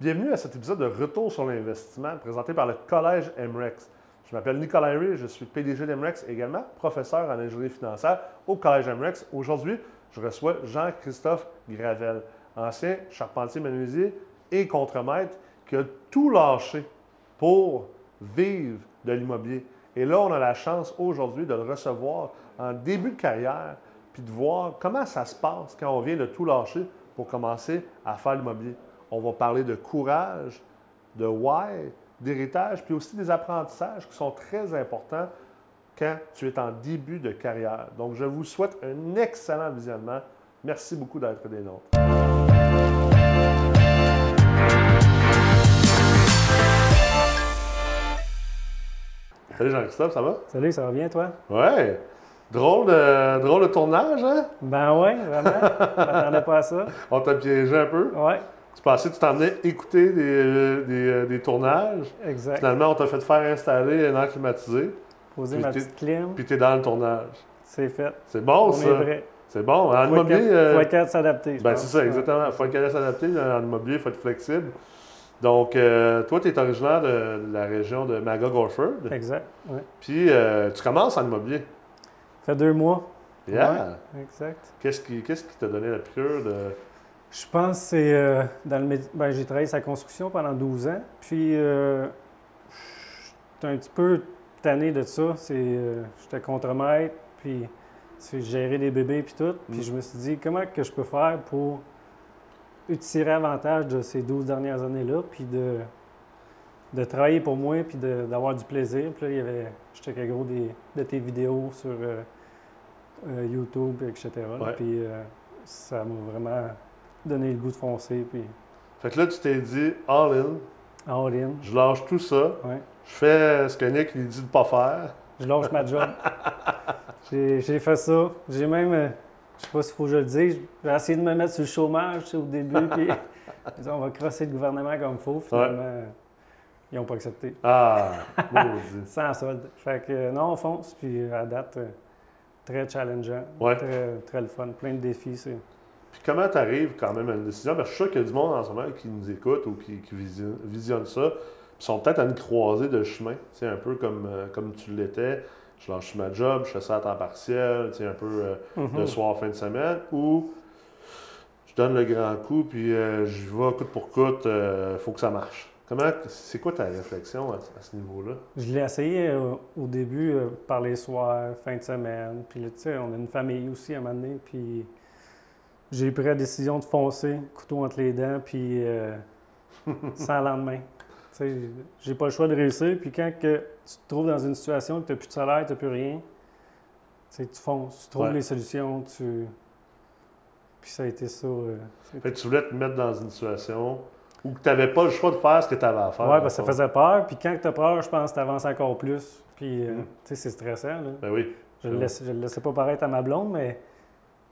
Bienvenue à cet épisode de Retour sur l'investissement présenté par le Collège MREX. Je m'appelle Nicolas Henry, je suis PDG d'MREX et également professeur en ingénierie financière au Collège MREX. Aujourd'hui, je reçois Jean-Christophe Gravel, ancien charpentier menuisier et contremaître qui a tout lâché pour vivre de l'immobilier. Et là, on a la chance aujourd'hui de le recevoir en début de carrière puis de voir comment ça se passe quand on vient de tout lâcher pour commencer à faire l'immobilier. On va parler de courage, de why, d'héritage, puis aussi des apprentissages qui sont très importants quand tu es en début de carrière. Donc, je vous souhaite un excellent visionnement. Merci beaucoup d'être des nôtres. Salut Jean-Christophe, ça va? Salut, ça va bien toi? Ouais. Drôle de, drôle de tournage, hein? Ben oui, vraiment. Je m'attendais pas à ça. On t'a piégé un peu? Ouais, Tu pensais que tu t'en venais écouter des, euh, des, euh, des tournages. exact. Finalement, on t'a fait faire installer un air climatisé, Poser ma petite clim, puis t'es dans le tournage. c'est fait. C'est bon, On ça. est prêt. C'est bon. En Faut immobilier, euh, faut être capable s'adapter. ben, c'est ça, exactement. Il faut être capable de s'adapter. En immobilier, il faut être flexible. Donc, euh, toi, tu es originaire de, de la région de Magog-Orford. Exact. Ouais. Puis, euh, tu commences en immobilier. Ça fait deux mois. Yeah. Ouais, exact. Qu'est-ce qui qu'est-ce qui t'a donné la piqûre de. Je pense que c'est euh, dans le ben, j'ai travaillé sa construction pendant 12 ans. Puis euh, j'étais un petit peu tanné de ça. C'est euh, j'étais contremaître, puis c'est gérer des bébés puis tout. Puis Mm. je me suis dit comment que je peux faire pour tirer avantage de ces 12 dernières années-là, puis de, de travailler pour moi, puis d'avoir du plaisir. Puis là, il y avait, je checkais gros des, de tes vidéos sur euh, YouTube, etc. Ouais. Puis ça m'a vraiment donné le goût de foncer, puis Fait que là, tu t'es dit, all in, all in. je lâche tout ça, je fais ce que Nick lui dit de pas faire. Je lâche ma job. J'ai fait ça. J'ai même, euh, je sais pas s'il faut que je le dise, j'ai essayé de me mettre sur le chômage tu sais, au début, puis on va crosser le gouvernement comme il faut. Finalement, ils n'ont pas accepté. Ah. Sans solde. Fait que euh, non, on fonce, puis à date, euh, très challengeant, Ouais. très, très le fun, plein de défis. c'est- Puis comment tu arrives quand même à une décision? Parce que je suis sûr qu'il y a du monde en ce moment qui nous écoute ou qui, qui visionne, visionne ça, puis sont peut-être à une croisée de chemin, tu un peu comme, euh, comme tu l'étais. Je lâche ma job, je fais ça à temps partiel, un peu euh, de Mhm. soir, fin de semaine, ou je donne le grand coup, puis euh, je vais coûte pour coûte, il faut que ça marche. Comment, c'est quoi ta réflexion à, à ce niveau-là? Je l'ai essayé euh, au début euh, par les soirs, fin de semaine. Puis là, tu sais, on a une famille aussi à un moment donné. Puis j'ai pris la décision de foncer, couteau entre les dents, puis euh, sans lendemain. J'ai pas le choix de réussir. Puis quand que tu te trouves dans une situation que tu n'as plus de salaire, tu n'as plus rien, tu fonces, tu trouves Ouais. les solutions, tu... Puis ça a été ça. euh, Fait que tu voulais te mettre dans une situation où tu n'avais pas le choix de faire ce que tu avais à faire. Ouais, dans parce que ça faisait peur. Puis quand tu as peur, je pense que tu avances encore plus. Puis, euh, Mm. tu sais, c'est stressant. Là. Ben oui. Je ne le laissais pas paraître à ma blonde, mais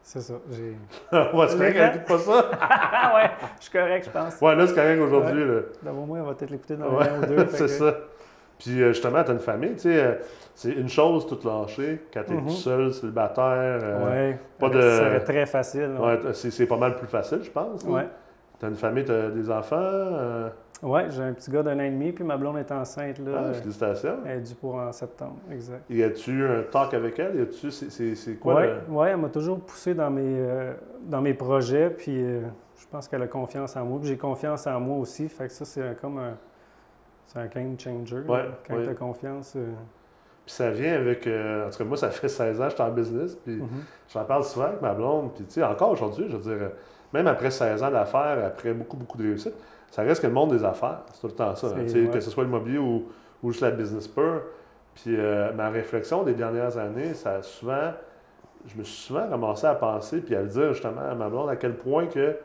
c'est ça. J'ai... On va se faire qu'elle pas ça. Ah ouais, je suis correct, je pense. Ouais, là, c'est correct aujourd'hui. là. D'avoir moi, on va peut-être l'écouter dans Ouais, un ou deux. c'est que- ça. Puis euh, justement, tu as une famille, tu sais, euh, c'est une chose toute lâchée quand tu es Mhm. tout seul, célibataire. euh, Ouais, pas ça de- serait très facile. Ouais, ouais, c'est, c'est pas mal plus facile, je pense. ouais. Tu as une famille, tu as des enfants. euh, Ouais, j'ai un petit gars d'un an et demi, puis ma blonde est enceinte. Là, ah, félicitations. elle est due pour en septembre, exact. Y a-tu eu un talk avec elle? Y a-tu, c'est, quoi Ouais, le- ouais, elle m'a toujours poussé dans mes, euh, dans mes projets, puis euh, je pense qu'elle a confiance en moi, puis j'ai confiance en moi aussi. Fait que ça, c'est comme un, c'est un game changer. Ouais, Quand ouais. tu as confiance. euh, Puis ça vient avec. en tout cas, moi, ça fait 16 ans que je suis en business. Puis mhm. j'en parle souvent avec ma blonde. Puis, tu sais, encore aujourd'hui, je veux dire, même après 16 ans d'affaires, après beaucoup, beaucoup de réussite, ça reste que le monde des affaires. C'est tout le temps ça. hein, ouais. Que ce soit l'immobilier ou, ou juste la business pure. Puis euh, ma réflexion des dernières années, ça a souvent. Je me suis souvent ramassé à penser, puis à le dire justement à ma blonde, à quel point que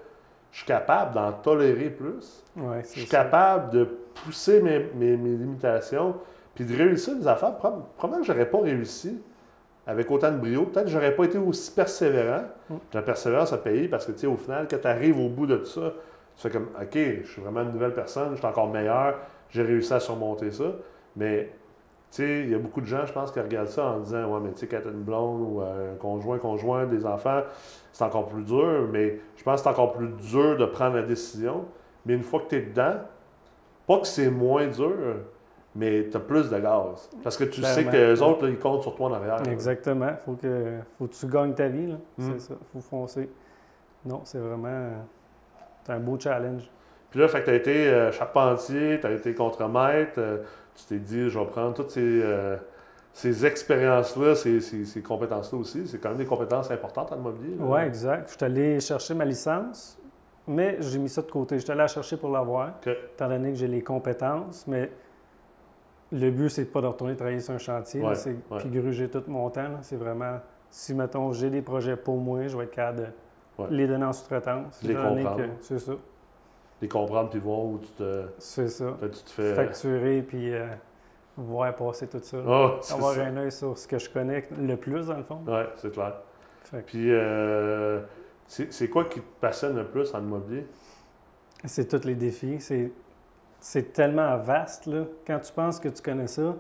je suis capable d'en tolérer plus. Ouais, Je suis ça. capable de pousser mes, mes- mes limitations, puis de réussir des affaires. Prob- Probablement que je n'aurais pas réussi avec autant de brio. Peut-être que je n'aurais pas été aussi persévérant. Mm. La persévérance a payé parce que, tu sais, au final, quand tu arrives au bout de tout ça, tu fais comme, OK, je suis vraiment une nouvelle personne, je suis encore meilleur, j'ai réussi à surmonter ça. Mais, tu sais, il y a beaucoup de gens, je pense, qui regardent ça en disant, ouais, mais tu sais, quand une blonde ou euh, un conjoint, conjoint, des enfants, c'est encore plus dur. Mais je pense que c'est encore plus dur de prendre la décision. Mais une fois que tu es dedans, pas que c'est moins dur, mais tu as plus de gaz. Parce que tu sais que les autres, ils comptent sur toi en arrière. Exactement. Il faut que, faut que tu gagnes ta vie. Mm. C'est ça. Il faut foncer. Non, c'est vraiment un beau challenge. Puis là, fait tu as été euh, charpentier, tu as été contremaître, euh, tu t'es dit, je vais prendre toutes ces, euh, ces expériences-là, ces, ces, compétences-là aussi. C'est quand même des compétences importantes en immobilier. Oui, exact. Je suis allé chercher ma licence, mais j'ai mis ça de côté. Je suis allé la chercher pour l'avoir, étant donné que j'ai les compétences, mais le but, c'est pas de retourner travailler sur un chantier, c'est puis gruger tout mon temps. C'est vraiment, si, mettons, j'ai des projets pour moi, je vais être capable de les donner en sous-traitance. Les comprendre. C'est ça les comprendre puis voir où tu te, c'est ça. tu te fais. Facturer puis euh, voir passer tout ça. Oh, Avoir un œil sur ce que je connais le plus, dans le fond. Oui, c'est clair. Puis, euh, c'est quoi qui te passionne le plus en immobilier? C'est tous les défis. C'est tellement vaste. Là. Quand tu penses que tu connais ça,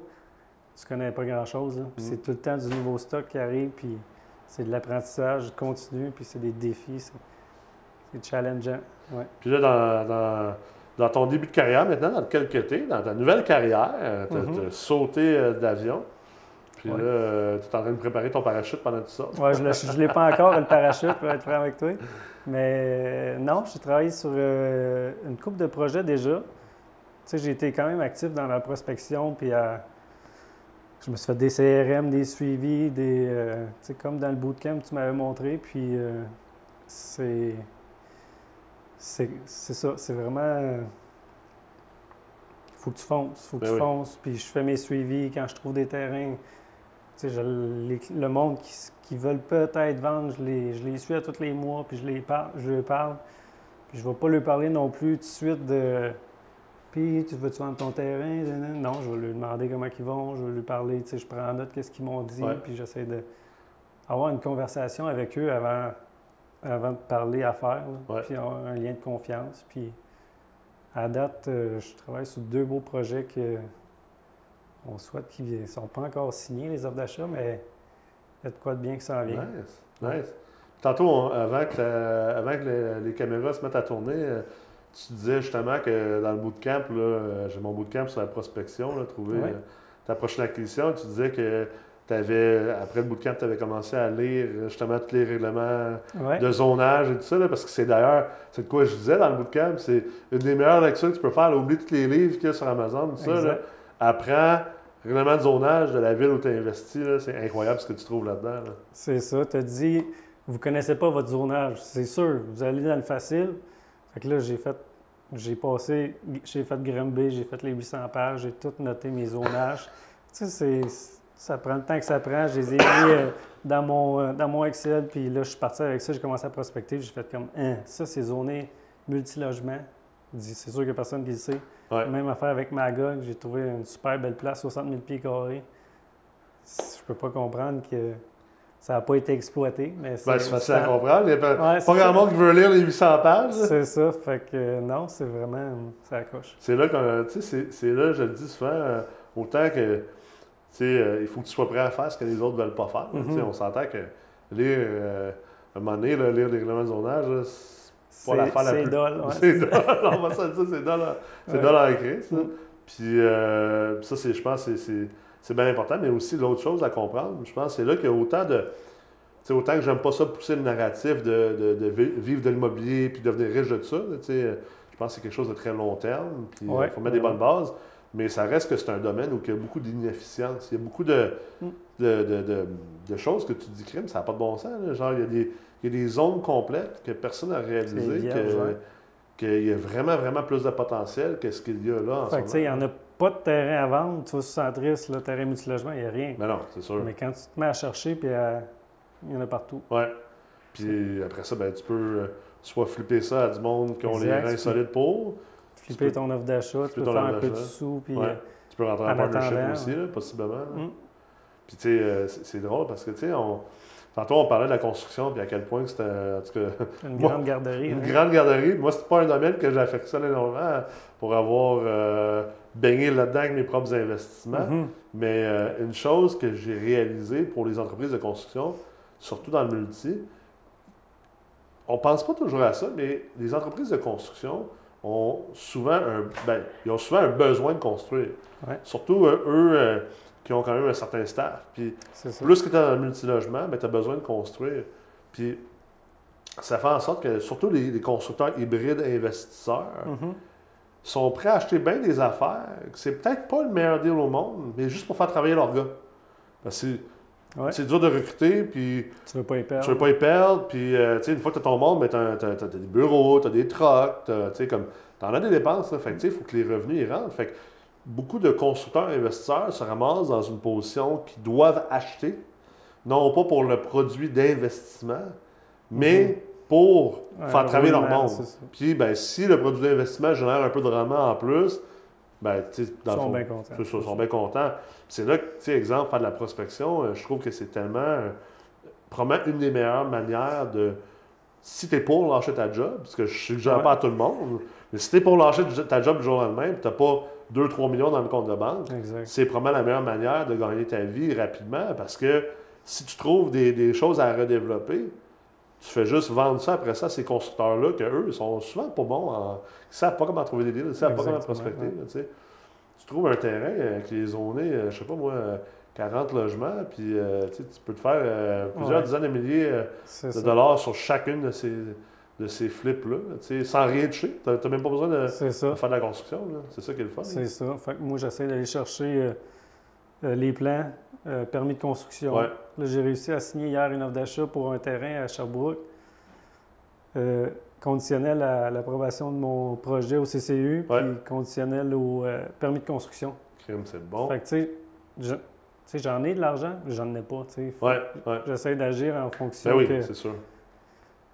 tu connais pas grand-chose. Mm. C'est tout le temps du nouveau stock qui arrive, puis c'est de l'apprentissage continu, puis c'est des défis. C'est challengeant. Puis là, dans, dans, ton début de carrière maintenant, dans lequel tu es, dans ta nouvelle carrière, tu as, mm-hmm. sauté euh, d'avion. Puis là, euh, tu es en train de préparer ton parachute pendant tout ça. Oui, je ne l'ai pas encore, le parachute, pour être franc avec toi. Mais non, j'ai travaillé sur euh, une coupe de projets déjà. Tu sais, j'ai été quand même actif dans la prospection, puis je me suis fait des CRM, des suivis, des, tu sais, comme dans le bootcamp que tu m'avais montré. Puis c'est c'est ça, c'est vraiment. Il faut que tu fonces, faut que ben tu fonces. Puis je fais mes suivis quand je trouve des terrains. Tu sais, le monde qui, qui veulent peut-être vendre, je les, je les suis à tous les mois, puis je les parle, je leur parle. Puis je ne vais pas leur parler non plus tout de suite de. Puis, tu veux-tu vendre ton terrain? Non, je vais leur demander comment ils vont, je vais leur parler, tu sais, je prends en note qu'est-ce qu'ils m'ont dit, puis j'essaie d'avoir une conversation avec eux avant, avant de parler affaires, puis avoir un lien de confiance. Puis à date, euh, je travaille sur deux beaux projets que on souhaite qu'ils ne sont pas encore signés, les offres d'achat, mais il y a de quoi de bien que ça en vient. Nice, nice. Tantôt, avant que, avant que les, caméras se mettent à tourner, euh, tu disais justement que dans le bootcamp, euh, j'ai mon bootcamp sur la prospection, là, trouver ta prochaine acquisition. Tu disais que avais, après le bootcamp, tu avais commencé à lire justement tous les règlements de zonage et tout ça, parce que c'est d'ailleurs, c'est de quoi je disais dans le bootcamp, c'est une des meilleures lectures que tu peux faire. oublie tous les livres qu'il y a sur Amazon, tout ça. Là, apprends règlement de zonage de la ville où tu as investi. C'est incroyable ce que tu trouves là-dedans. C'est ça. Tu as dit, vous ne connaissez pas votre zonage. C'est sûr, vous allez dans le facile. Fait que là, j'ai fait j'ai passé, j'ai fait Grimby, j'ai fait les 800 pages, j'ai tout noté mes zonages. tu sais, c'est ça prend le temps que ça prend. Je les ai mis euh, dans, mon, euh, dans mon Excel, puis là, je suis parti avec ça. J'ai commencé à prospecter. J'ai fait comme, hein, ça, c'est zoné multilogement. C'est sûr qu'il n'y a personne qui le sait. Même affaire avec Magog, j'ai trouvé une super belle place, 60 000 pieds carrés. Je peux pas comprendre que ça n'a pas été exploité. Mais c'est ben, facile à comprendre. Il n'y a pas, grand monde qui veut lire les 800 pages. C'est ça. Fait que non, c'est vraiment. Ça accroche. C'est là, tu sais, c'est là, je le dis souvent, euh, autant que euh, il faut que tu sois prêt à faire ce que les autres ne veulent pas faire. Mm-hmm. On s'entend que lire, euh, à un moment donné, lire les règlements de zonage, c'est pas l'affaire la plus... Dole, ouais. C'est dole. on va se dire, c'est dole, c'est dole à écrire, ça. Mm. Puis euh, ça, je pense, c'est bien important. Mais aussi, l'autre chose à comprendre, je pense, c'est là qu'il y a autant de... autant que j'aime pas ça pousser le narratif de, de, vivre de l'immobilier puis devenir riche de ça, je pense que c'est quelque chose de très long terme. Puis il faut mettre des bonnes bases. Mais ça reste que c'est un domaine où il y a beaucoup d'inefficience. Il y a beaucoup de, mm. de, choses que tu dis crime, ça n'a pas de bon sens. Genre, il y, a des, il y, a des, zones complètes que personne n'a réalisé, qu'il y a vraiment, vraiment plus de potentiel que ce qu'il y a là en fait ce Il n'y en a pas de terrain à vendre. Tu vas sur Centris, le terrain multilogement, il n'y a rien. Mais non, c'est sûr. Mais quand tu te mets à chercher, puis il y en a partout. Oui. Puis après ça, ben, tu peux euh, soit flipper ça à du monde qui ont les reins solides pour, flipper ton offre d'achat, tu peux faire un peu de sous. Puis, euh, tu peux rentrer en, partnership aussi, là, possiblement. Mm. Puis, tu sais, euh, c'est drôle parce que, tu sais, on... Tantôt, on parlait de la construction, puis à quel point c'était. En tout cas, une grande garderie. Une hein. grande garderie. Moi, c'est pas un domaine que j'affectionne énormément pour avoir euh, baigné là-dedans avec mes propres investissements. Mm-hmm. Mais une chose que j'ai réalisée pour les entreprises de construction, surtout dans le multi, on pense pas toujours à ça, mais les entreprises de construction ont souvent un, ben, ils ont souvent un besoin de construire. Ouais. Surtout euh, eux euh, qui ont quand même un certain staff. Puis plus que tu es dans le multilogement, ben, tu as besoin de construire. Puis ça fait en sorte que surtout les, les constructeurs hybrides investisseurs Mhm. Sont prêts à acheter bien des affaires. C'est peut-être pas le meilleur deal au monde, mais juste pour faire travailler leurs gars. Parce que c'est- Ouais. c'est dur de recruter, puis Tu veux pas y perdre. tu veux pas y perdre, puis euh, tu sais, une fois que tu as ton monde, ben, tu as, des bureaux, tu as des trucks, t'as- tu sais, comme, tu en as des dépenses, là. fait que, tu sais, il faut que les revenus y rentrent. Fait que beaucoup de constructeurs investisseurs se ramassent dans une position qu'ils doivent acheter, non pas pour le produit d'investissement, mais pour Ouais, faire le travailler leur monde. Puis, ben, si le produit d'investissement génère un peu de rendement en plus, ben, dans Ils sont fond, bien contents. ils sont bien contents. C'est là que, tu exemple, faire de la prospection, euh, je trouve que c'est tellement, euh, probablement une des meilleures manières de, si tu es pour lâcher ta job, parce que je suggère Ouais. pas à tout le monde, mais si tu es pour lâcher ta job du jour au lendemain, tu n'as pas 2-3 millions dans le compte de banque, c'est probablement la meilleure manière de gagner ta vie rapidement, parce que si tu trouves des, des choses à redévelopper, tu fais juste vendre ça après ça à ces constructeurs-là, que eux, ils sont souvent pas bons en. Ils savent pas comment trouver des deals, ils savent pas comment prospecter. ouais. là, tu trouves un terrain euh, qui est zoné, euh, je sais pas moi, euh, 40 logements, puis euh, tu peux te faire euh, plusieurs Ouais. dizaines de milliers euh, de ça. dollars sur chacune de ces, de ces flips-là, tu sais, sans rien toucher. Tu n'as même pas besoin de, faire de la construction. C'est ça qui est le fun. C'est ça. Fait que moi, j'essaie d'aller chercher les plans, euh, permis de construction. Ouais. Là, j'ai réussi à signer hier une offre d'achat pour un terrain à Sherbrooke, euh, conditionnel à l'approbation de mon projet au CCU, Ouais. puis conditionnel au euh, permis de construction. Crime, c'est bon. Fait que, tu sais, j'en ai de l'argent, mais j'en ai pas, tu sais. Ouais, ouais. J'essaie d'agir en fonction Ben oui, que c'est sûr.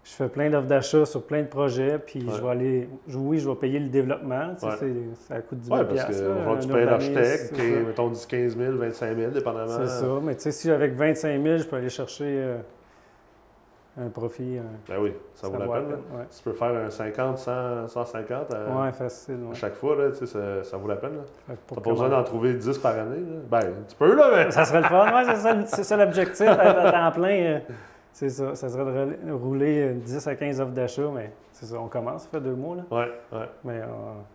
Je fais plein d'offres d'achat sur plein de projets, puis Ouais. je vais aller, je- oui, je vais payer le développement, tu sais, Ouais. c'est- ça coûte 10 Oui, 000 parce que là, tu payes l'architecte, mettons, 10 15 000, 25 000, dépendamment. C'est ça, mais tu sais, si avec 25 000, je peux aller chercher euh, un profit. un- Ben oui, ça, vaut la peine. Ouais, Tu peux faire un 50, 100, 150 à, Ouais, facile. à Ouais. chaque fois, là, tu sais, ça, ça vaut la peine. Tu n'as pas besoin d'en trouver 10 par année. là. Ben, tu peux, là, mais... Ça serait le fun, ouais, c'est ça, l'objectif, être à temps plein. euh, c'est ça, ça serait de rouler euh, 10 à 15 offres d'achat, mais c'est ça, on commence, ça fait deux mois, là. Ouais, ouais. Mais euh,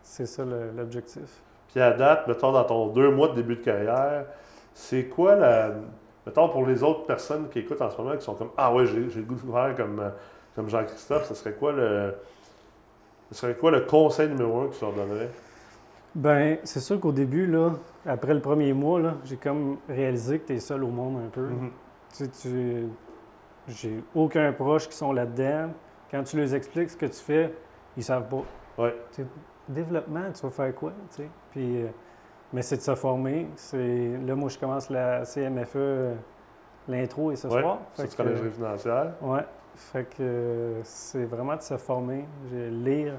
c'est ça l'objectif. Puis à date, mettons, dans ton deux mois de début de carrière, c'est quoi la... Mettons, pour les autres personnes qui écoutent en ce moment, qui sont comme « Ah ouais, j'ai le goût de faire comme, euh, comme Jean-Christophe », ce serait quoi le... Ce serait quoi le conseil numéro un que tu leur donnerais? Ben, c'est sûr qu'au début, là, après le premier mois, là, j'ai comme réalisé que tu es seul au monde un peu. Mhm. Tu sais, tu... j'ai aucun proche qui sont là-dedans. Quand tu leur expliques ce que tu fais, ils savent pas. Ouais. Développement, tu vas faire quoi, tu sais? Puis, euh, mais c'est de se former. C'est... Là, moi, je commence la CMFE, euh, l'intro et ce Ouais, soir. tu que- connais financière. Ouais. Fait que euh, c'est vraiment de se former. Lire,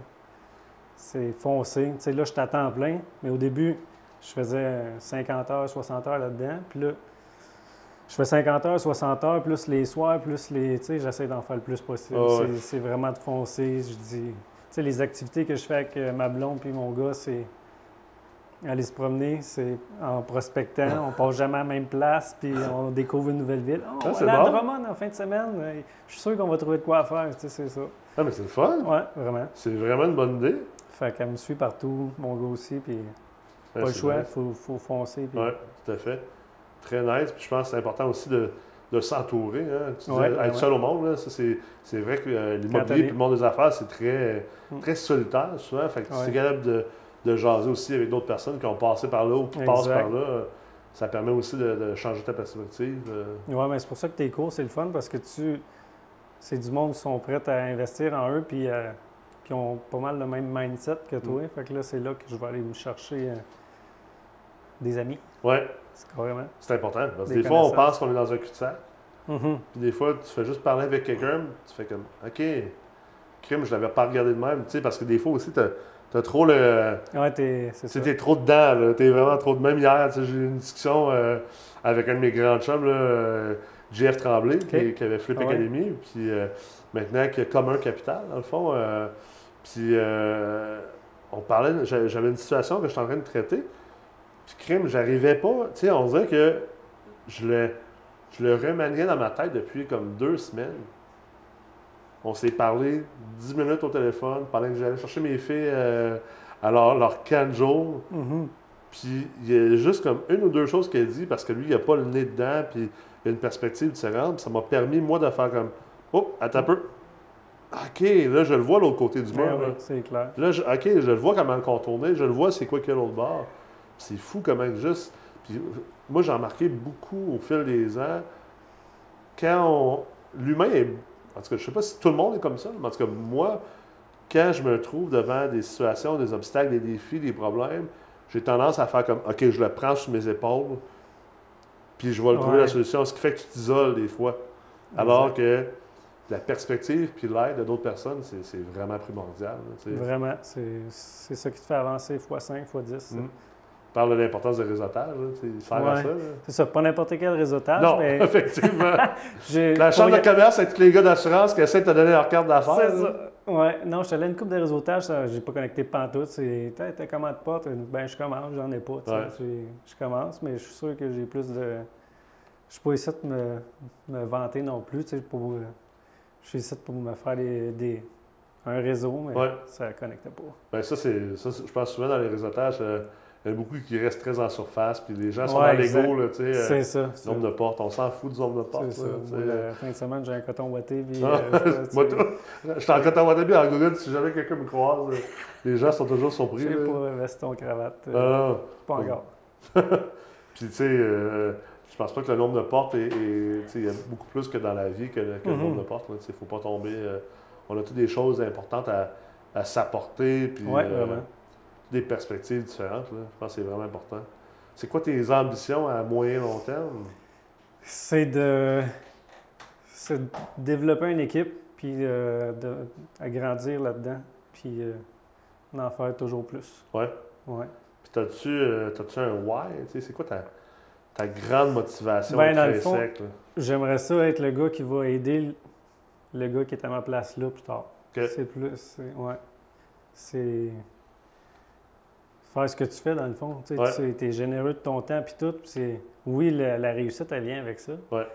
c'est foncer. Tu sais, là, je temps plein, mais au début, je faisais 50 heures, 60 heures là-dedans. Puis là, je fais 50 heures, 60 heures, plus les soirs, plus les. Tu sais, j'essaie d'en faire le plus possible. Ah ouais. C'est- vraiment de foncer. Je dis. Tu sais, les activités que je fais avec euh, ma blonde puis mon gars, c'est aller se promener, c'est en prospectant. On passe jamais à la même place, puis on découvre une nouvelle ville. Oh, Ah, on c'est va à bon. Drummond en fin de semaine. Je suis sûr qu'on va trouver de quoi faire, tu sais, c'est ça. Ah, mais c'est le fun! Ouais, vraiment. C'est vraiment une bonne idée. Fait qu'elle me suit partout, mon gars aussi, puis Ouais, pas le choix, nice. faut, faut foncer. Puis... Oui, tout à fait. Très nice. Puis je pense que c'est important aussi de, de s'entourer. Hein. Tu disais, Ouais, être ouais, seul au monde, c'est, vrai que euh, l'immobilier et le monde des affaires, c'est très, Mm. très solitaire souvent. Fait que si tu es capable de, de jaser aussi avec d'autres personnes qui ont passé par là ou qui passent par là, euh, ça permet aussi de, de changer ta perspective. euh. Ouais, mais c'est pour ça que tes cours, c'est le fun, parce que tu. C'est du monde qui sont prêts à investir en eux, puis euh, qui ont pas mal le même mindset que toi. Mm. Fait que là, c'est là que je vais aller me chercher euh, des amis. Ouais, C'est carrément. c'est important. Parce que Des des fois, on pense qu'on est dans un cul-de-sac. Mhm. Puis des fois, tu fais juste parler avec quelqu'un, tu fais comme, OK, crime, je l'avais pas regardé de même. Tu sais, parce que des fois aussi, tu as, trop le. Ouais, t'es- t'es trop dedans. T'es vraiment trop de même. Hier, j'ai eu une discussion euh, avec un de mes grands chums, là, euh, JF Tremblay, qui, qui avait Flip Ah ouais? Academy, puis euh, maintenant qui a Commun Capital, dans le fond. euh, puis on parlait, j'a- j'avais une situation que j'étais en train de traiter, puis crime, j'arrivais pas, tu sais, on dirait que je le, je le remaniais dans ma tête depuis comme deux semaines. On s'est parlé 10 minutes au téléphone pendant que j'allais chercher mes filles euh, à leur, leur camp de jour. Mhm. Puis il y a juste comme une ou deux choses qu'elle dit parce que lui, il n'a pas le nez dedans, puis il a une perspective différente. Ça m'a permis, moi, de faire comme Oh, attends un peu. OK, là, je le vois l'autre côté du Ben mur. oui, c'est clair. Là, je- OK, je le vois comment le contourner, je le vois c'est quoi qu'il y a l'autre bord. C'est fou comment juste. Puis euh, moi, j'ai remarqué beaucoup au fil des ans, quand on. L'humain est. En tout cas, je sais pas si tout le monde est comme ça, mais en tout cas, moi, quand je me trouve devant des situations, des obstacles, des défis, des problèmes, j'ai tendance à faire comme OK, je le prends sous mes épaules, puis je vais le trouver la solution, ce qui fait que tu t'isoles des fois. Alors que la perspective puis l'aide de d'autres personnes, c'est vraiment primordial. là. Vraiment, c'est c'est ça qui te fait avancer x5, x10. ça. Mm. Parle de l'importance du réseautage, il sert à Ouais. ça. C'est ça, pas n'importe quel réseautage, Non, mais effectivement. La chambre de commerce avec tous les gars d'assurance qui essaient de te donner leur carte d'affaires. C'est ça. Ouais, non, je suis allé une coupe de réseautage, ça, j'ai pas connecté pantoute. C'est, t'as, comment de porte? Ben, je commence, j'en ai pas. Ouais. Je commence, mais je suis sûr que j'ai plus de. Je suis pas ici de me, me vanter non plus, pour. euh, Je suis ici pour me faire des, des- un réseau, mais Ouais. ça ne connecte pas. Ben, ça, c'est, ça, c'est- je pense souvent dans les réseautages, euh, il y en a beaucoup qui restent très en surface, puis les gens sont Ouais, dans l'ego, tu sais. euh, c'est ça. c'est nombre de portes, on s'en fout du nombre de C'est portes. ça. sais. Moi, la fin de semaine, j'ai un coton ouaté, puis. Ah, euh, ça, moi. Je suis en coton Watabi en Google, si jamais quelqu'un me croise, euh, les gens sont toujours surpris. J'ai pas veston, cravate. euh, Ah. Pas encore. Puis, tu sais, euh, je pense pas que le nombre de portes est. il y a beaucoup plus que dans la vie que, le- le Mhm. nombre de portes. Il ne faut pas tomber. on a toutes des choses importantes à, à s'apporter, puis Ouais, vraiment. Des perspectives différentes. là. Je pense que c'est vraiment important. C'est quoi tes ambitions à moyen long terme? C'est de, c'est de développer une équipe, puis euh, de agrandir là-dedans, puis euh, d'en faire toujours plus. Ouais. Ouais. Puis, t'as-tu euh, un why? C'est quoi ta, ta grande motivation Ben, dans le fond? J'aimerais ça être le gars qui va aider le, le gars qui est à ma place là plus tard. C'est plus. Ouais. C'est. Faire ce que tu fais dans le fond. Tu Ouais. es généreux de ton temps, puis tout. oui, la, la réussite, elle vient avec ça. Ouais.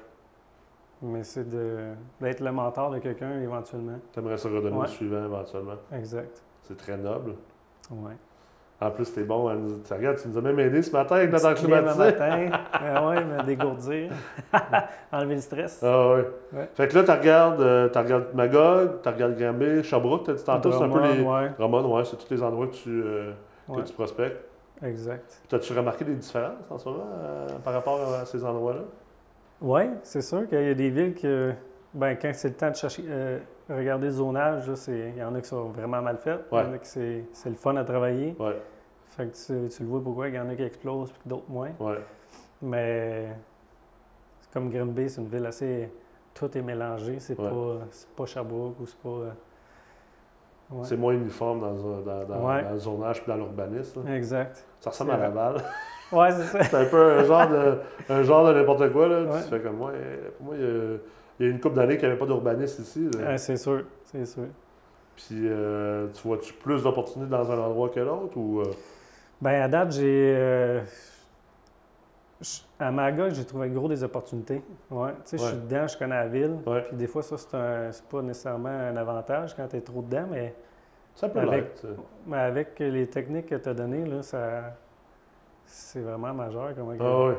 Mais c'est d'être le mentor de quelqu'un éventuellement. T'aimerais ça redonner Ouais. le suivant éventuellement. Exact. C'est très noble. Ouais. En plus, t'es bon. nous- tu regardes, tu nous as même aidé ce matin avec notre air Petite clim le climatisé. matin. Ah ouais, me dégourdir. Enlever le stress. Ah ouais. Ouais. Fait que là, tu regardes, euh, t'as regardé Magog, tu regardes Granby, Sherbrooke, t'as dit tantôt, c'est un peu les. ouais. Drummond, ouais, c'est tous les endroits que tu, euh, que Ouais, tu prospectes. exact. T'as-tu remarqué des différences en ce moment euh, par rapport à ces endroits-là? Oui, c'est sûr qu'il y a des villes que, ben, quand c'est le temps de chercher, euh, regarder le zonage, il y en a qui sont vraiment mal faites. Il y en a qui c'est, c'est le fun à travailler. Ouais, Fait que tu, tu le vois pourquoi il y en a qui explosent et d'autres moins. ouais. Mais c'est comme Grimby, c'est une ville assez. Tout est mélangé. C'est pas, c'est pas Sherbrooke ou c'est pas. Ouais. C'est moins uniforme dans, dans, dans- Ouais. dans le zonage puis dans l'urbanisme. Exact. Ça ressemble à Laval. Ouais, c'est ça. c'est un peu un genre de, un genre de n'importe quoi. Là. Tu fais comme moi. Pour moi, il y a, il y a une couple d'années qu'il n'y avait pas d'urbanisme ici. là. C'est sûr. C'est sûr. Puis, euh, tu vois-tu plus d'opportunités dans un endroit que l'autre ou. euh, Ben, à date, j'ai. euh, j- à Magog, j'ai trouvé gros des opportunités. Ouais. Tu sais, je suis dedans, je connais la ville. Ouais. Puis des fois, ça, c'est, pas nécessairement un avantage quand tu es trop dedans, mais, Ça peut Avec- ça. mais avec les techniques que tu as données, là, ça, c'est vraiment majeur. Comment Ah.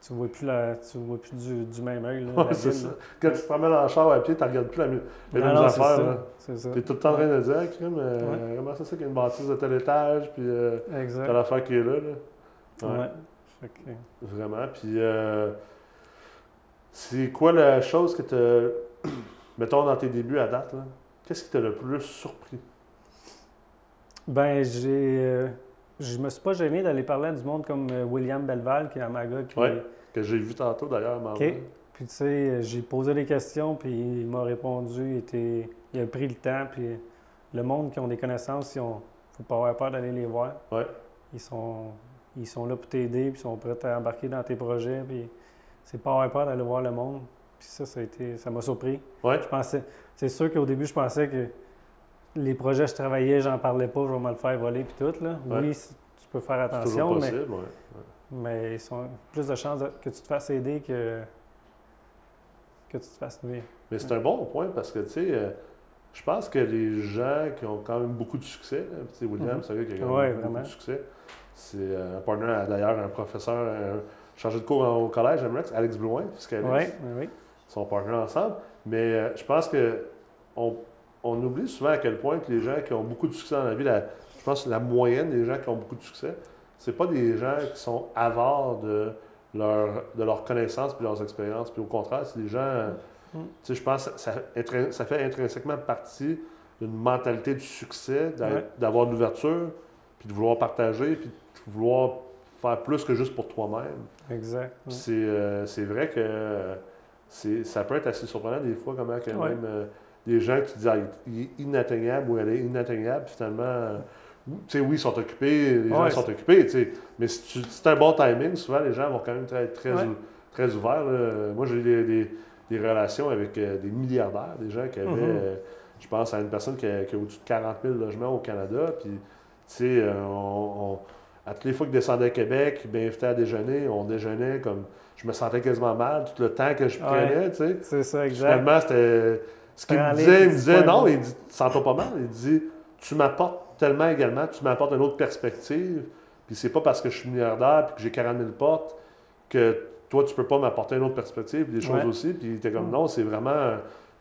Tu vois plus, la, tu vois plus du, du même œil. Ouais, c'est ça. Quand tu te promènes en char à pied, tu regardes plus la, les Non, mêmes non, affaires. C'est ça. Tu es tout le temps en train de dire, euh, comment ça, c'est qu'il y a une bâtisse de tel étage, puis euh, l'affaire qui est là. là. Ouais. Vraiment. Puis, euh, c'est quoi la chose que tu mettons dans tes débuts à date, là, qu'est-ce qui t'a le plus surpris? Ben, j'ai. euh, je me suis pas gêné d'aller parler à du monde comme euh, William Belval, qui est à Magog. qui Ouais. Que j'ai vu tantôt d'ailleurs, maman. OK. Puis, tu sais, j'ai posé des questions, puis il m'a répondu. Il, était, il a pris le temps, puis le monde qui ont des connaissances, ils ont, faut pas avoir peur d'aller les voir. Ouais. Ils sont, ils sont là pour t'aider, puis ils sont prêts à embarquer dans tes projets, puis c'est pas avoir peur d'aller voir le monde. Puis ça, ça a été, ça m'a surpris. Ouais. Je pensais, c'est sûr qu'au début, je pensais que les projets que je travaillais, j'en parlais pas, je vais me le faire voler, puis tout, là. Ouais. Oui, tu peux faire attention, mais possible, ouais. mais ils sont plus de chances que tu te fasses aider que, que tu te fasses nuire. Mais c'est un bon point parce que, tu sais, euh, je pense que les gens qui ont quand même beaucoup de succès, tu sais, William, Mhm. c'est vrai qu'il a quand même beaucoup de succès. C'est euh, un partner, à- d'ailleurs, un professeur, un chargé de cours au collège, Alex Blouin, puisqu'Alex, Oui, oui, sont partenaires ensemble. Mais euh, je pense que on, on oublie souvent à quel point que les gens qui ont beaucoup de succès dans la vie, la- je pense que la moyenne des gens qui ont beaucoup de succès, c'est pas des gens qui sont avares de leur, de leurs connaissances puis leurs expériences. Puis au contraire, c'est des gens, euh, Mm. tu sais, je pense que ça, ça fait intrinsèquement partie d'une mentalité du succès, Ouais. d'avoir de l'ouverture, puis de vouloir partager, puis vouloir faire plus que juste pour toi-même. Exact. Ouais. C'est euh, c'est vrai que euh, c'est- ça peut être assez surprenant des fois, comment quand Ouais. même euh, des gens qui disent ah, il est inatteignable ou elle est inatteignable, finalement, euh, tu sais, oui, ils sont occupés, les gens Ouais, sont occupés, tu sais, mais si tu c'est un bon timing, souvent les gens vont quand même être très, ou- très ouverts. là. Moi, j'ai eu des, des- des relations avec des milliardaires, des gens qui avaient, Mhm. euh, je pense à une personne qui a, qui a au-dessus de 40 000 logements au Canada, puis, tu sais, on- on- à toutes les fois qu'il descendait à Québec, il m'invitait à déjeuner, on déjeunait comme. Je me sentais quasiment mal tout le temps que je Ouais. prenais, tu sais. C'est ça, exact. Finalement, c'était. Ce qu'il me disait, il me dis disait, non, il dit, sens-toi pas mal. Il dit, tu m'apportes tellement également, tu m'apportes une autre perspective. Puis c'est pas parce que je suis milliardaire puis que j'ai 40 000 portes que toi, tu peux pas m'apporter une autre perspective, des choses Ouais. aussi. Puis il était comme, Mm. non, c'est vraiment.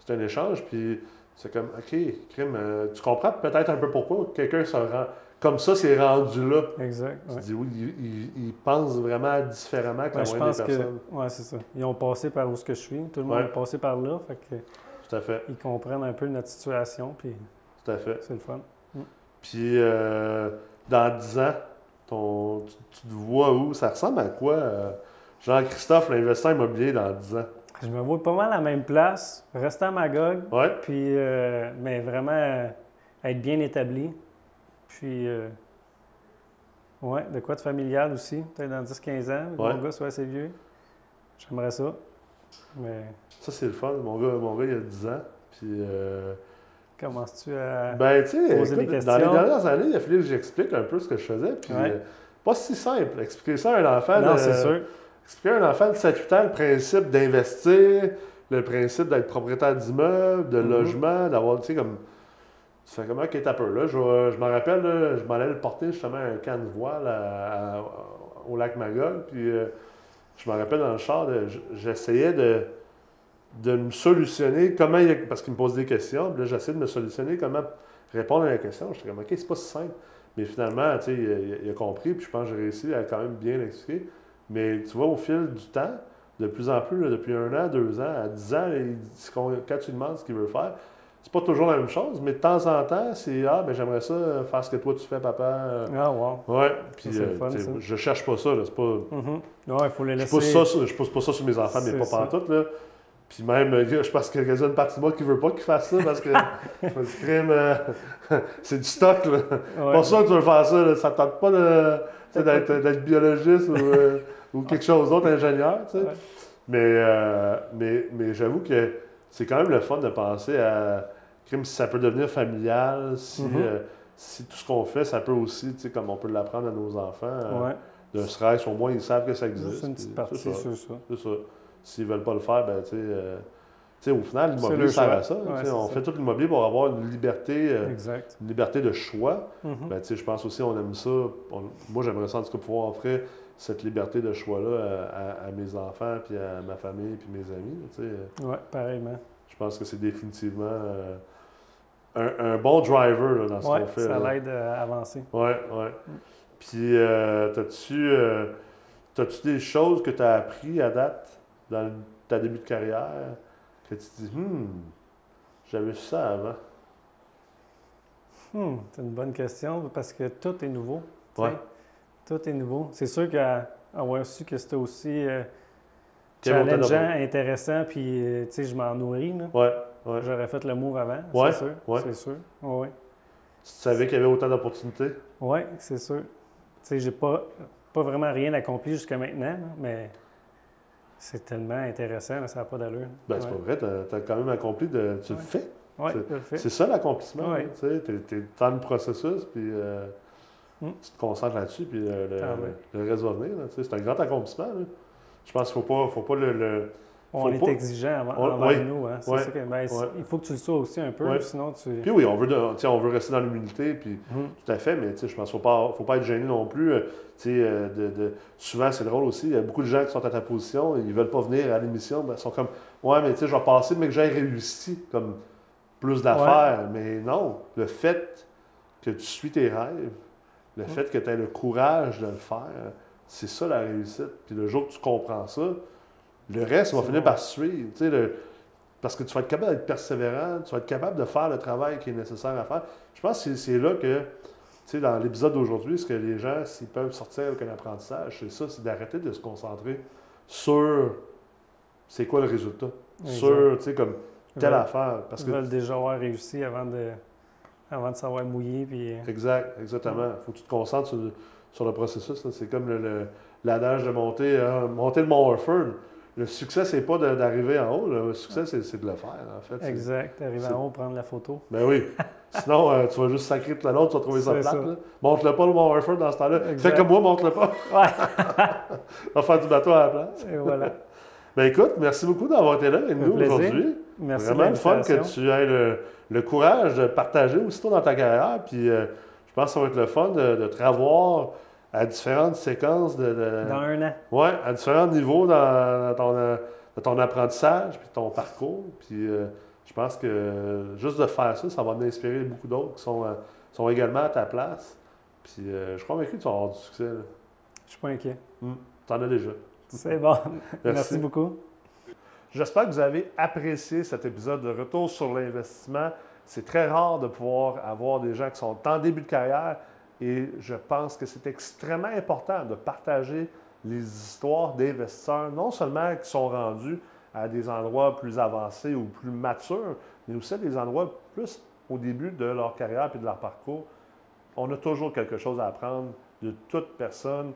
C'est un échange. Puis c'est comme, OK, crime, euh, tu comprends peut-être un peu pourquoi quelqu'un se rend. Comme ça, c'est rendu là. Exact. Tu ouais. dis, oui, il, il- il pense vraiment différemment que la Ouais, je moyenne pense des que. personnes. Ouais, c'est ça. Ils ont passé par où ce que je suis. Tout le monde Ouais. est passé par là. Fait que Tout à fait. ils comprennent un peu notre situation. Puis Tout à fait. c'est le fun. Puis euh, dans 10 ans, ton, tu, tu te vois où? Ça ressemble à quoi? euh, Jean-Christophe, l'investisseur immobilier dans 10 ans? Je me vois pas mal à la même place, rester à Magog, Ouais? puis, euh, mais vraiment euh, être bien établi. Puis, euh, ouais, de quoi de familial aussi, peut-être dans 10-15 ans, Ouais. mon gars soit assez vieux. J'aimerais ça. Mais Ça, c'est le fun. Mon gars, mon gars, il a 10 ans. Puis, euh, commences-tu à. ben, Poser des écoute, dans les questions? dernières années, il a fallu que j'explique un peu ce que je faisais. Puis, Ouais. pas si simple. Expliquer ça à un enfant. non, c'est sûr. Expliquer à un enfant de 7-8 ans le principe d'investir, le principe d'être propriétaire d'immeuble, de Mhm. logement, d'avoir, tu sais, comme. Tu fais comment qui est un peu là. Je, je me rappelle, là, je m'en allais le porter justement un camp de voile à- à- au lac Magog. Puis euh, je me rappelle dans le char, j'essayais de, de me solutionner comment. il a- parce qu'il me pose des questions. Puis là, j'essayais de me solutionner comment répondre à la question. J'étais comme, OK, c'est pas si simple. Mais finalement, tu sais, il, a- il a compris. Puis je pense que j'ai réussi à quand même bien l'expliquer. Mais tu vois, au fil du temps, de plus en plus, là, depuis un an, deux ans, à dix ans, quand tu demandes ce qu'il veut faire, c'est pas toujours la même chose, mais de temps en temps, c'est Ah, ben j'aimerais ça euh, faire ce que toi tu fais, papa. Ah, wow. Ouais, puis euh, fun, ça. je cherche pas ça, c'est pas. Mhm. Ouais, il faut les Je laisser. pousse, ça, sur- je pousse pas ça sur mes enfants, mais pas pantoute, là. Puis même, euh, je pense qu'il y a une partie de moi qui veut pas qu'ils fassent ça parce que euh, c'est du stock, là. Ouais. Pas sûr que tu veux faire ça, là. ça te tente pas d'être biologiste ou, euh, ou quelque chose d'autre, ingénieur, tu sais. Ouais. Mais, euh, mais, mais j'avoue que c'est quand même le fun de penser à crime si ça peut devenir familial, si, Mhm. euh, si tout ce qu'on fait, ça peut aussi, tu sais, comme on peut l'apprendre à nos enfants, euh, Ouais, d'un stress, au moins ils savent que ça existe. juste une petite partie c'est ça, c'est ça. S'ils veulent pas le faire, ben tu sais, euh, au final, C'est l'immobilier sert à ça. Ouais, c'est on ça. fait tout l'immobilier pour avoir une liberté, une liberté de choix. Mhm. Ben, tu sais, je pense aussi on aime ça. On- moi, j'aimerais ça en tout cas pouvoir offrir cette liberté de choix-là à, à- à mes enfants, puis à ma famille, puis mes amis. tu sais. Ouais, pareillement. Je pense que c'est définitivement euh, un, un bon driver là, dans ce Ouais, qu'on fait. ça l'aide à avancer. Ouais, ouais. Puis, euh, t'as-tu, euh, des choses que tu as appris à date dans ta début de carrière que tu te dis, hmm, j'avais su ça avant? Hmm, c'est une bonne question parce que tout est nouveau. Ouais. Tout est nouveau. C'est sûr qu'avoir su que c'était aussi euh, challengeant, d'opportunités. intéressant, puis euh, tu sais, je m'en nourris. là. Ouais, ouais. J'aurais fait le move avant, Ouais, c'est sûr. ouais. C'est sûr. Oui, Tu savais qu'il y avait autant d'opportunités? ouais, c'est sûr. Tu sais, j'ai pas, pas vraiment rien accompli jusqu'à maintenant, là, mais c'est tellement intéressant, là, ça n'a pas d'allure. Ben, c'est ouais. pas vrai, t'as, as quand même accompli de. Tu le Ouais. fais. Ouais, c'est- je le fais. C'est ça l'accomplissement. Ouais. Tu t'es dans le processus, puis euh, Mm. tu te concentres là-dessus, puis le, le, Ah reste va venir. c'est un grand accomplissement. là. Je pense qu'il faut pas, faut pas le- le, On est exigeant avant, On- envers oui. nous. Hein. Ça que- ben. Il faut que tu le sois aussi un peu, sinon tu. Puis oui, on veut, on veut rester dans l'humilité, puis Mhm. tout à fait, mais je pense qu'il ne faut pas, faut pas être gêné non plus. euh, euh, de, de- souvent, c'est drôle aussi, il y a beaucoup de gens qui sont à ta position, ils ne veulent pas venir à l'émission, ben, ils sont comme Ouais, mais tu sais, je vais passer, mais que j'ai réussi comme plus d'affaires. Mais non, le fait que tu suis tes rêves, le fait que tu aies le courage de le faire, c'est ça la réussite. Puis le jour que tu comprends ça, le reste va finir par suivre. Tu sais, le- parce que tu vas être capable d'être persévérant, tu vas être capable de faire le travail qui est nécessaire à faire. Je pense que c'est- là que, tu sais, dans l'épisode d'aujourd'hui, ce que les gens, s'ils peuvent sortir avec un apprentissage, c'est ça, c'est d'arrêter de se concentrer sur c'est quoi le résultat. Exact. Sur, tu sais, comme telle veulent- affaire. Parce Ils que, veulent déjà avoir réussi avant de, avant de savoir mouiller. Puis... exact, exactement. Il faut que tu te concentres sur, sur le processus. là. C'est comme l'adage de monter, euh, monter le Mont Orford. Le succès, c'est pas d'arriver en haut. Le succès, c'est de le faire, en fait. Exact. Arriver en haut, prendre la photo. Ben oui. Sinon, euh, tu vas juste sacrer tout le long, tu vas trouver ça plate. Montre-le pas le Mont Orford dans ce temps-là. Exact. Fais comme moi, montre-le pas. Ouais. On va faire du bateau à la place. Et voilà. Ben écoute, merci beaucoup d'avoir été là avec nous aujourd'hui. Merci Vraiment le fun que tu aies le, le courage de partager aussitôt dans ta carrière. Puis euh, je pense que ça va être le fun de, de te revoir à différentes séquences de, de- Dans un an. ouais, à différents niveaux dans, dans ton, euh, de ton apprentissage puis ton parcours. Puis euh, je pense que juste de faire ça, ça va inspirer beaucoup d'autres qui sont, sont également à ta place. Puis euh, je suis convaincu que tu vas avoir du succès. là. Je suis pas inquiet. Tu en as déjà. C'est bon. Merci beaucoup. J'espère que vous avez apprécié cet épisode de Retour sur l'investissement. C'est très rare de pouvoir avoir des gens qui sont en début de carrière et je pense que c'est extrêmement important de partager les histoires d'investisseurs, non seulement qui sont rendus à des endroits plus avancés ou plus matures, mais aussi à des endroits plus au début de leur carrière et de leur parcours. On a toujours quelque chose à apprendre de toute personne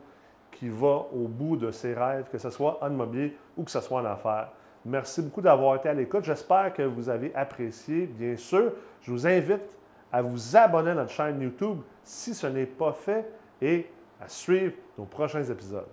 qui va au bout de ses rêves, que ce soit en immobilier ou que ce soit en affaires. Merci beaucoup d'avoir été à l'écoute. J'espère que vous avez apprécié. Bien sûr, je vous invite à vous abonner à notre chaîne YouTube si ce n'est pas fait et à suivre nos prochains épisodes.